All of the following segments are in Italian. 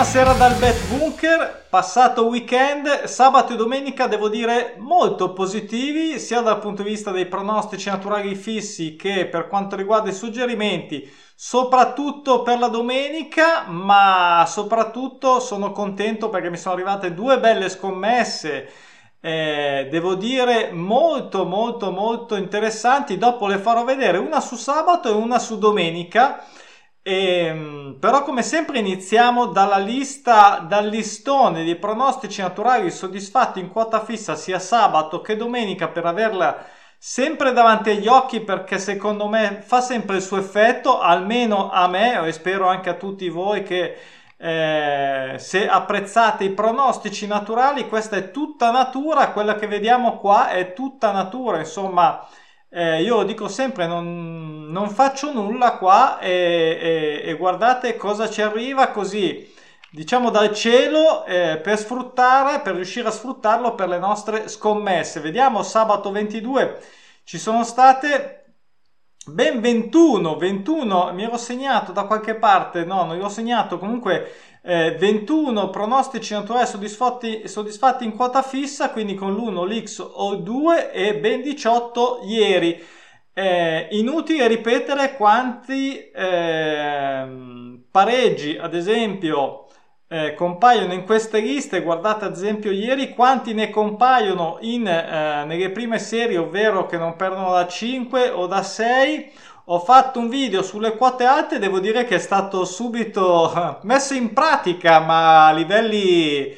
Buonasera dal Bet Bunker, passato weekend, sabato e domenica devo dire molto positivi sia dal punto di vista dei pronostici naturali fissi che per quanto riguarda i suggerimenti, soprattutto per la domenica, ma soprattutto sono contento perché mi sono arrivate due belle scommesse. Eh, devo dire molto molto molto interessanti dopo le farò vedere una su sabato e una su domenica e, ehm, però come sempre iniziamo dalla lista, dal listone dei pronostici naturali soddisfatti in quota fissa sia sabato che domenica per averla sempre davanti agli occhi perché secondo me fa sempre il suo effetto, almeno a me e spero anche a tutti voi che eh, se apprezzate i pronostici naturali, questa è tutta natura, quella che vediamo qua è tutta natura, insomma eh, io dico sempre non, non, faccio nulla qua e, e, e, guardate cosa ci arriva così diciamo dal cielo eh, per sfruttare per riuscire a sfruttarlo per le nostre scommesse. Vediamo sabato 22 ci sono state ben 21 21 mi ero segnato da qualche parte no non li ho segnato comunque eh, 21 pronostici naturali soddisfatti, soddisfatti, in quota fissa, quindi con l'1, l'X o il 2 e ben 18 ieri. Eh, inutile ripetere quanti eh, pareggi, ad esempio, eh, compaiono in queste liste. Guardate, ad esempio, ieri quanti ne compaiono in, eh, nelle prime serie, ovvero che non perdono da 5 o da 6 ho fatto un video sulle quote alte devo dire che è stato subito messo in pratica ma a livelli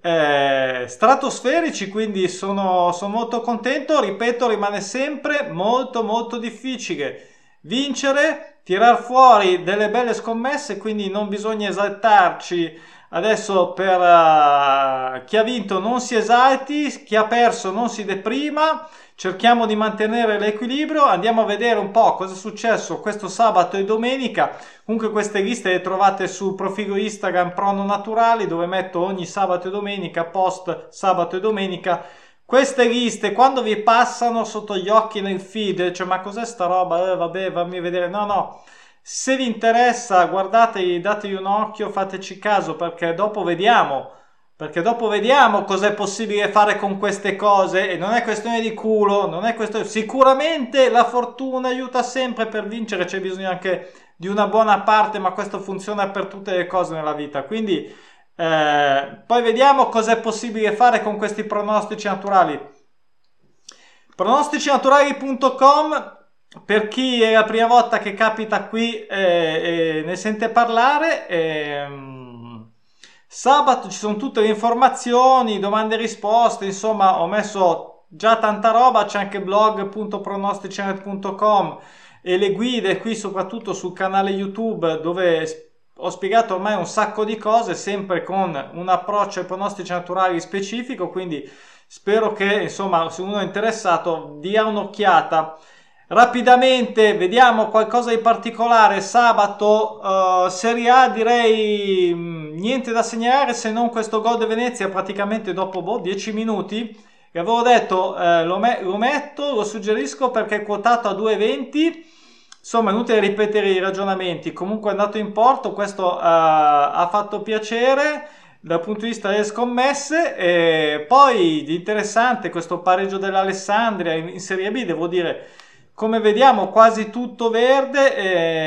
eh, stratosferici quindi sono, sono molto contento. Ripeto rimane sempre molto molto difficile vincere tirar fuori delle belle scommesse quindi non bisogna esaltarci adesso per uh, chi ha vinto non si esalti chi ha perso non si deprima cerchiamo di mantenere l'equilibrio, andiamo a vedere un po' cosa è successo questo sabato e domenica. Comunque queste liste le trovate sul profilo Instagram Prono Naturali dove metto ogni sabato e domenica, post sabato e domenica. Queste liste quando vi passano sotto gli occhi nel feed, cioè ma cos'è sta roba? Eh, vabbè, fammi vedere. No, no. Se vi interessa, guardate, dategli un occhio, fateci caso perché dopo vediamo perché dopo vediamo cosa è possibile fare con queste cose e non è questione di culo, non è questione... Sicuramente la fortuna aiuta sempre per vincere, c'è bisogno anche di una buona parte, ma questo funziona per tutte le cose nella vita. Quindi eh, poi vediamo cosa è possibile fare con questi pronostici naturali. Pronosticinaturali.com per chi è la prima volta che capita qui e, e ne sente parlare. E, Sabato ci sono tutte le informazioni, domande e risposte, insomma ho messo già tanta roba, c'è anche blog.pronosticenet.com e le guide qui soprattutto sul canale YouTube dove ho spiegato ormai un sacco di cose sempre con un approccio ai pronostici naturali specifico, quindi spero che insomma se uno è interessato dia un'occhiata. Rapidamente vediamo qualcosa di particolare. Sabato, uh, Serie A, direi mh, mm, niente da segnalare se non questo gol di Venezia praticamente dopo boh, 10 minuti. E avevo detto eh, lo, me- lo, metto, lo suggerisco perché è quotato a 2,20. Insomma, inutile ripetere i ragionamenti. Comunque è andato in porto, questo uh, ha fatto piacere dal punto di vista delle scommesse. E poi di interessante questo pareggio dell'Alessandria in, in Serie B, devo dire come vediamo quasi tutto verde,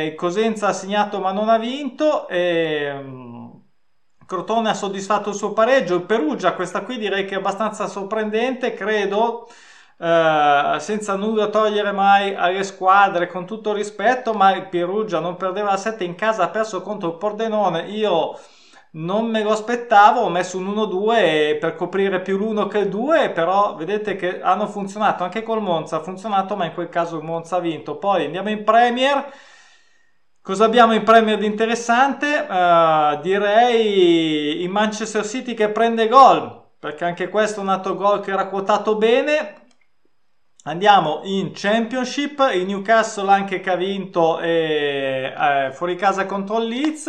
eh, Cosenza ha segnato ma non ha vinto, eh, Crotone ha soddisfatto il suo pareggio, Perugia questa qui direi che è abbastanza sorprendente, credo, eh, senza nulla togliere mai alle squadre con tutto rispetto, ma il Perugia non perdeva la 7 in casa, ha perso contro il Pordenone, io non me lo aspettavo, ho messo un 1-2 per coprire più l'1 che il 2, però vedete che hanno funzionato anche col Monza, ha funzionato, ma in quel caso il Monza ha vinto. Poi andiamo in Premier. Cosa abbiamo in Premier di interessante? Uh, direi il Manchester City che prende gol, perché anche questo è un altro gol che era quotato bene. Andiamo in Championship, il Newcastle anche che ha vinto eh, eh, fuori casa contro il Leeds.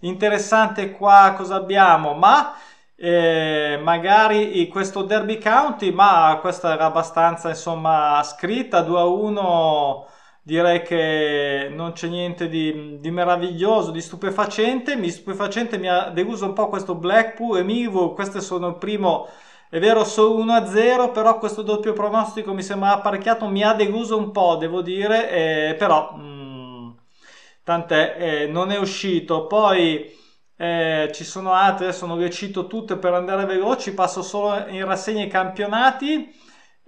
Interessante qua cosa abbiamo, ma eh, magari questo Derby County, ma questa era abbastanza insomma scritta 2 a 1 direi che non c'è niente di, di, meraviglioso, di stupefacente. Mi stupefacente mi ha deluso un po' questo Blackpool e Mivo. Queste sono il primo, è vero, solo 1-0, però questo doppio pronostico mi sembra apparecchiato. Mi ha deluso un po', devo dire, eh, però mh, mm, tant'è, eh, non è uscito. Poi eh, ci sono altre, adesso non le cito tutte per andare veloci, passo solo in rassegna i campionati.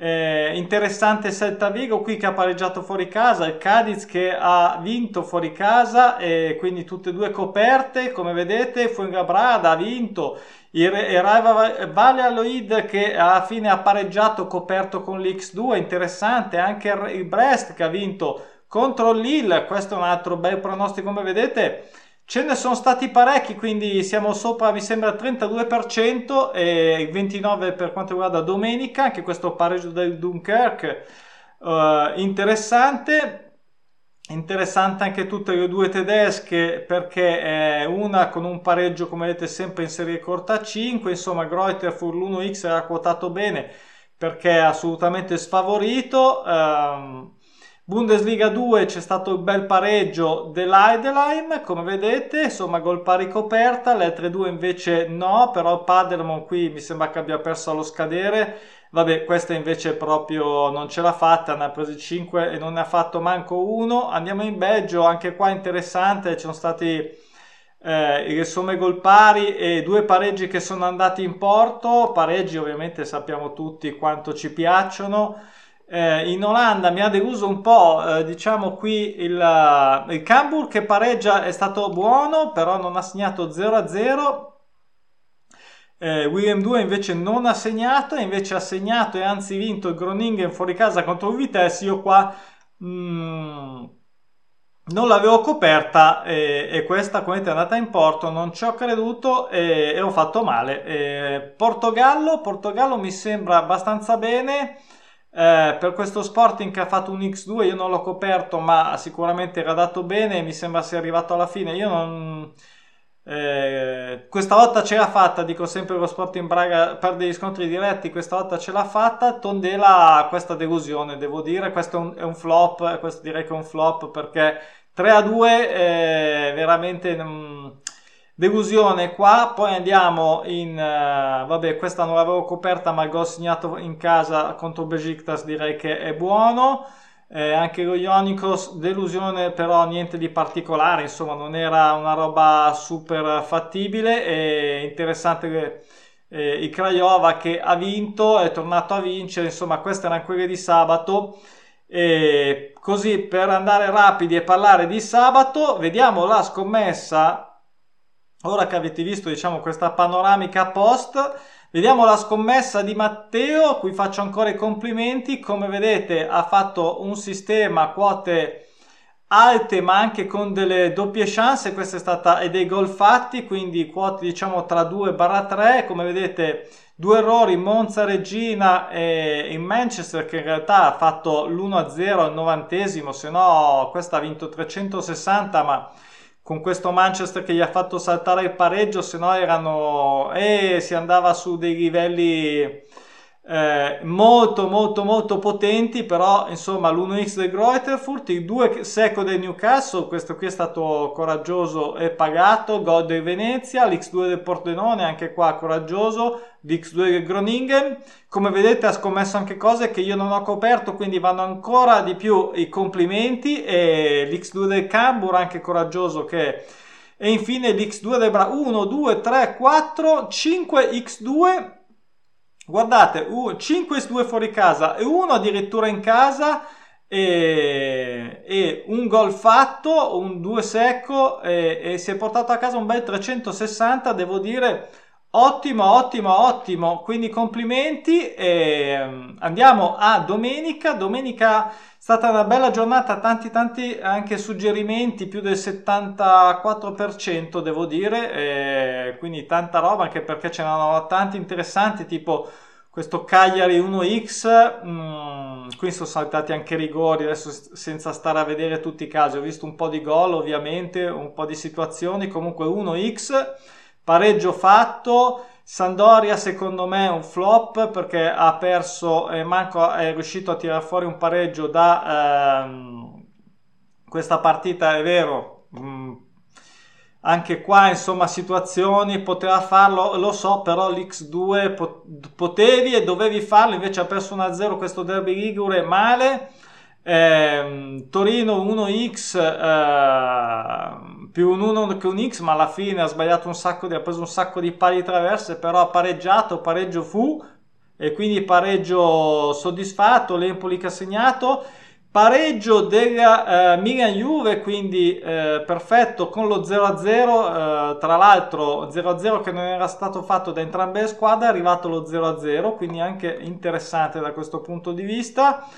Eh, interessante Celta Vigo qui che ha pareggiato fuori casa, il Cadiz che ha vinto fuori casa e quindi tutte e due coperte come vedete, Fuengabrada ha vinto, il Vale Aloid che alla fine ha pareggiato coperto con l'X2, interessante anche il Brest che ha vinto contro l'Ill, questo è un altro bel pronostico come vedete Ce ne sono stati parecchi, quindi siamo sopra, mi sembra, il 32% e il 29% per quanto riguarda domenica, anche questo pareggio del Dunkirk uh, interessante. Interessante anche tutte le due tedesche perché è una con un pareggio come vedete sempre in serie corta 5, insomma Greuter fu l'1x era quotato bene perché è assolutamente sfavorito. Um, Bundesliga 2 c'è stato il bel pareggio dell'Eidelheim, come vedete, insomma gol pari coperta, le altre due invece no, però Padermo qui mi sembra che abbia perso allo scadere, vabbè questa invece proprio non ce l'ha fatta, ne ha presi 5 e non ne ha fatto manco uno. Andiamo in Belgio, anche qua interessante, ci sono stati eh, somme gol pari e due pareggi che sono andati in porto, pareggi ovviamente sappiamo tutti quanto ci piacciono. Eh, in Olanda mi ha deluso un po', eh, diciamo qui il, uh, il Cambuur che pareggia è stato buono, però non ha segnato 0-0. Eh, William 2 invece non ha segnato, invece ha segnato e anzi vinto il Groningen fuori casa contro il Vitesse. Io qua mm, non l'avevo coperta e, e questa come è andata in porto, non ci ho creduto e, e ho fatto male. Eh, Portogallo, Portogallo mi sembra abbastanza bene. Eh, per questo Sporting che ha fatto un X2 io non l'ho coperto ma sicuramente era dato bene mi sembra sia arrivato alla fine. Io non eh, questa volta ce l'ha fatta dico sempre lo Sporting Braga perde gli scontri diretti questa volta ce l'ha fatta. Tondela questa delusione devo dire. Questo è un, è un flop questo direi che è un flop perché 3 a 2 eh, veramente mh, Delusione qua, poi andiamo in... Uh, vabbè, questa non l'avevo coperta, ma il gol segnato in casa contro Besiktas direi che è buono. Eh, anche lo Ionikos, delusione però niente di particolare, insomma non era una roba super fattibile. È interessante che eh, il Craiova che ha vinto, è tornato a vincere, insomma queste erano quelle di sabato. E così per andare rapidi e parlare di sabato, vediamo la scommessa Ora che avete visto diciamo, questa panoramica post, vediamo la scommessa di Matteo, a cui faccio ancora i complimenti. Come vedete ha fatto un sistema quote alte ma anche con delle doppie chance, questa è stata e dei gol fatti, quindi quote diciamo tra 2-3, come vedete due errori Monza Regina e in Manchester che in realtà ha fatto l'1-0 al novantesimo, se no questa ha vinto 360 ma con questo Manchester che gli ha fatto saltare il pareggio, se no erano... e eh, si andava su dei livelli eh, molto molto molto potenti però insomma l'1x del Greuterfurt il 2 secco del Newcastle questo qui è stato coraggioso e pagato gol del Venezia l'x2 del Pordenone anche qua coraggioso l'x2 del Groningen. Come vedete ha scommesso anche cose che io non ho coperto quindi vanno ancora di più i complimenti e l'x2 del Cambur anche coraggioso che e infine l'x2 del Bra 1 2 3 4 5 x2 Guardate, 5 2 fuori casa e uno addirittura in casa e, e un gol fatto, un 2 secco e, e, si è portato a casa un bel 360, devo dire ottimo, ottimo, ottimo, quindi complimenti e mm, andiamo a domenica, domenica è stata una bella giornata, tanti tanti anche suggerimenti, più del 74% devo dire, quindi tanta roba anche perché ce n'erano tanti interessanti tipo questo Cagliari 1x, mm, qui sono saltati anche rigori, adesso senza stare a vedere tutti i casi, ho visto un po' di gol ovviamente, un po' di situazioni, comunque 1x, pareggio fatto, Sandoria secondo me è un flop perché ha perso e manco è riuscito a tirare fuori un pareggio da, ehm, questa partita è vero, mh, mm, anche qua insomma situazioni poteva farlo, lo so, però l'X2 potevi e dovevi farlo, invece ha perso 1-0 questo derby ligure male. Eh, Torino 1x eh, più un 1 che un x ma alla fine ha sbagliato un sacco di, ha preso un sacco di pali traverse però ha pareggiato pareggio fu e quindi pareggio soddisfatto l'Empoli che ha segnato. Pareggio della eh, Milan Juve quindi eh, perfetto con lo 0 0 eh, tra l'altro 0 0 che non era stato fatto da entrambe le squadre è arrivato lo 0 0 quindi anche interessante da questo punto di vista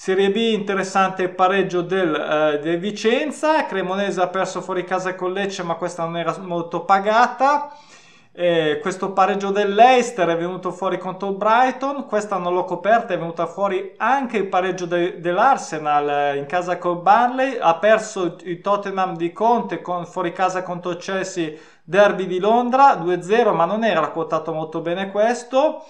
Serie B interessante il pareggio del, eh, del Vicenza, Cremonese ha perso fuori casa con Lecce ma questa non era molto pagata. Eh, questo pareggio dell'Eister è venuto fuori contro Brighton, questa non l'ho coperta, è venuta fuori anche il pareggio de- dell'Arsenal eh, in casa col Barley, ha perso il Tottenham di Conte con, fuori casa contro Chelsea, derby di Londra 2-0, ma non era quotato molto bene questo.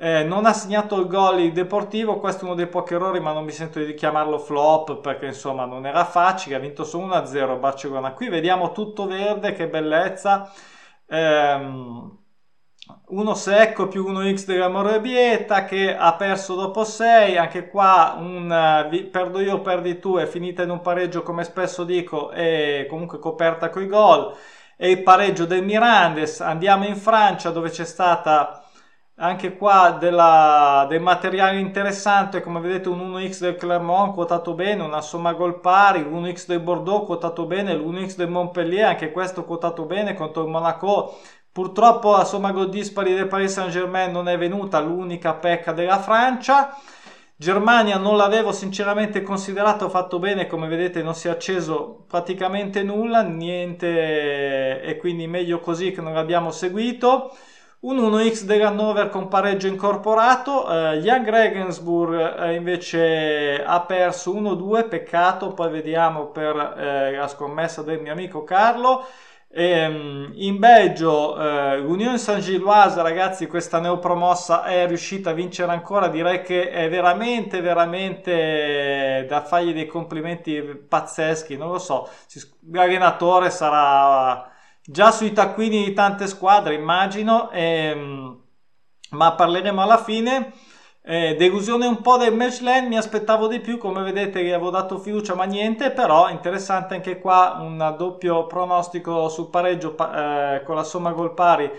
Eh, non ha segnato il gol il Deportivo, questo è uno dei pochi errori, ma non mi sento di chiamarlo flop perché insomma non era facile. Ha vinto solo 1-0 Barcellona. Qui vediamo tutto verde, che bellezza. Eh, uno secco più 1x della Morrebieta che ha perso dopo 6. Anche qua un uh, perdo io, perdi tu. È finita in un pareggio, come spesso dico, e comunque coperta coi gol. E il pareggio del Mirandes. Andiamo in Francia dove c'è stata anche qua della, del materiale interessante come vedete un 1x del Clermont quotato bene una somma gol pari 1x del Bordeaux quotato bene l'1x del Montpellier anche questo quotato bene contro il Monaco. Purtroppo la somma gol dispari del Paris Saint Germain non è venuta l'unica pecca della Francia. Germania non l'avevo sinceramente considerato fatto bene come vedete non si è acceso praticamente nulla niente e quindi meglio così che non l'abbiamo seguito un 1x dell'Hannover con pareggio incorporato, eh, Young Regensburg eh, invece ha perso 1-2, peccato, poi vediamo per eh, la scommessa del mio amico Carlo. E, ehm, in Belgio eh, l'Unione San Gilloise ragazzi questa neopromossa è riuscita a vincere ancora. Direi che è veramente veramente da fargli dei complimenti pazzeschi. Non lo so l'allenatore sarà già sui taccuini di tante squadre, immagino, ehm, ma parleremo alla fine. Eh, delusione un po' del Michelin, mi aspettavo di più, come vedete gli avevo dato fiducia ma niente, però interessante anche qua un doppio pronostico sul pareggio eh, con la somma gol pari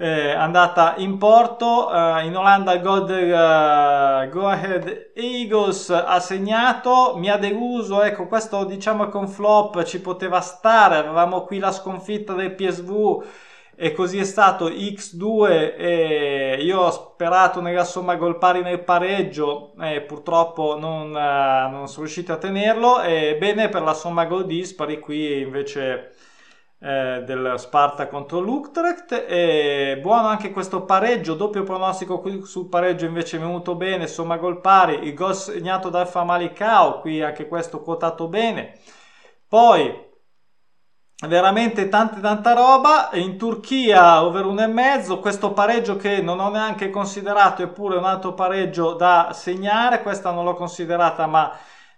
eh, andata in porto. Eh, in Olanda il gol del uh, Go Ahead Eagles ha segnato, mi ha deluso, ecco questo diciamo con flop ci poteva stare, avevamo qui la sconfitta del PSV e così è stato X2 e io ho sperato nella somma gol pari nel pareggio e purtroppo non, uh, non sono riuscito a tenerlo e bene per la somma gol dispari qui invece eh, del Sparta contro l'Utrecht e buono anche questo pareggio doppio pronostico qui sul pareggio invece è venuto bene somma gol pari il gol segnato dal Famalicao qui anche questo quotato bene. Poi veramente tanta tanta roba in Turchia over 1,5 questo pareggio che non ho neanche considerato eppure un altro pareggio da segnare questa non l'ho considerata ma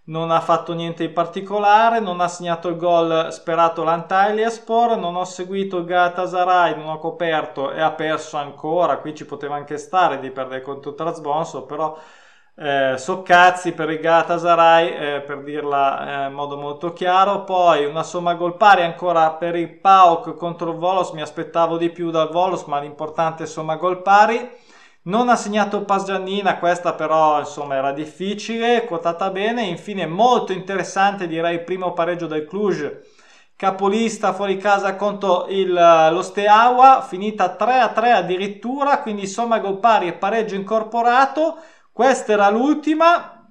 non ha fatto niente di particolare, non ha segnato il gol sperato l'Antalyaspor, non ho seguito il Galatasaray, non ho coperto e ha perso ancora, qui ci poteva anche stare di perdere contro Trasbonso, però eh, so cazzi per il Galatasaray, eh, per dirla eh, in modo molto chiaro, poi una somma gol pari ancora per il PAOK contro il Volos, mi aspettavo di più dal Volos, ma l'importante è somma gol pari, non ha segnato Pass Giannina, questa però insomma era difficile, quotata bene. Infine molto interessante direi il primo pareggio del Cluj, capolista fuori casa contro il, lo Steaua, finita 3 a 3 addirittura, quindi somma gol pari e pareggio incorporato. Questa era l'ultima,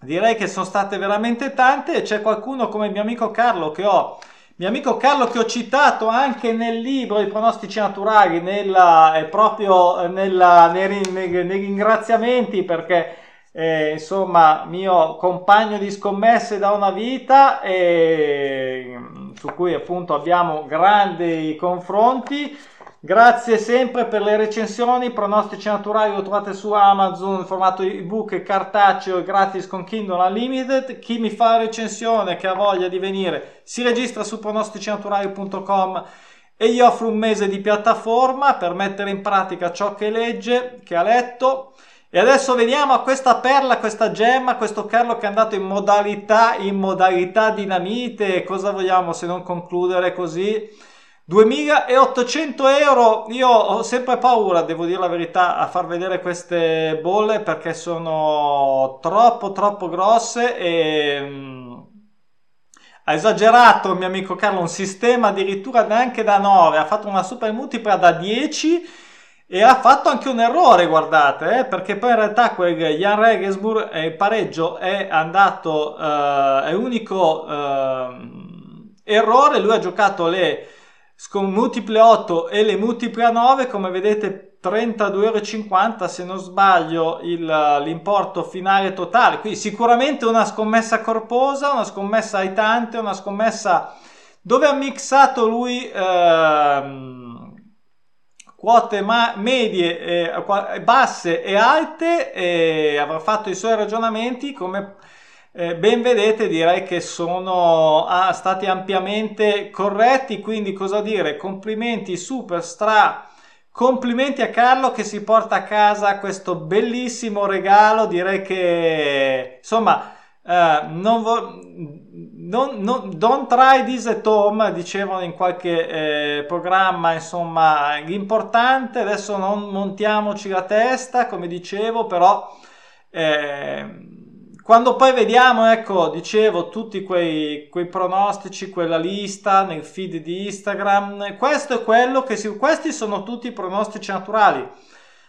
direi che sono state veramente tante e c'è qualcuno come il mio amico Carlo che ho mio amico Carlo che ho citato anche nel libro I pronostici naturali, nella, eh, proprio eh, nella, nei, nei, nei, ringraziamenti perché eh, insomma mio compagno di scommesse da una vita e, su cui appunto abbiamo grandi confronti Grazie sempre per le recensioni, pronostici naturali lo trovate su Amazon in formato ebook e cartaceo gratis con Kindle Unlimited. Chi mi fa recensione che ha voglia di venire si registra su pronosticinaturali.com e gli offro un mese di piattaforma per mettere in pratica ciò che legge, che ha letto. E adesso vediamo a questa perla, questa gemma, questo Carlo che è andato in modalità, in modalità dinamite. Cosa vogliamo se non concludere così? 2800 euro, io ho sempre paura, devo dire la verità, a far vedere queste bolle perché sono troppo troppo grosse e mm, ha esagerato il mio amico Carlo un sistema addirittura neanche da 9, ha fatto una super multipla da 10 e ha fatto anche un errore, guardate, eh, perché poi in realtà quel Jan Regensburg eh, il pareggio è andato, eh, è unico eh, errore, lui ha giocato le con multiple 8 e le multiple a 9 come vedete 32,50 euro se non sbaglio il, l'importo finale totale. Quindi sicuramente una scommessa corposa una scommessa aitante una scommessa dove ha mixato lui ehm, quote ma- medie eh, basse e alte e avrà fatto i suoi ragionamenti come eh, ben vedete direi che sono ah, stati ampiamente corretti, quindi cosa dire? Complimenti super stra. Complimenti a Carlo che si porta a casa questo bellissimo regalo, direi che insomma eh, non vo- non, non, don't try this at home, dicevano in qualche eh, programma, insomma, l'importante, adesso non montiamoci la testa, come dicevo, però eh, quando poi vediamo, ecco, dicevo, tutti quei, quei, pronostici, quella lista nel feed di Instagram, questo è quello che si... Questi sono tutti i pronostici naturali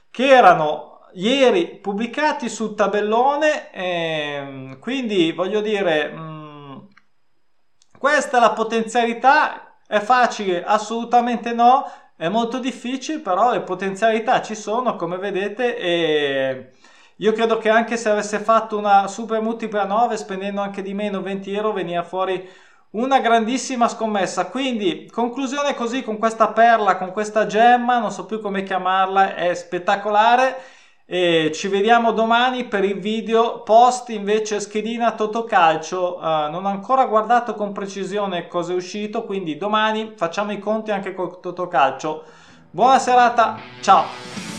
che erano ieri pubblicati sul tabellone, eh, quindi voglio dire, mm, questa è la potenzialità, è facile? Assolutamente no, è molto difficile, però le potenzialità ci sono, come vedete, e io credo che anche se avesse fatto una super multipla 9 spendendo anche di meno 20 euro veniva fuori una grandissima scommessa. Quindi, conclusione così con questa perla, con questa gemma, non so più come chiamarla, è spettacolare. E ci vediamo domani per il video post invece schedina Totocalcio. Uh, non ho ancora guardato con precisione cosa è uscito, quindi domani facciamo i conti anche con Totocalcio. Buona serata, ciao!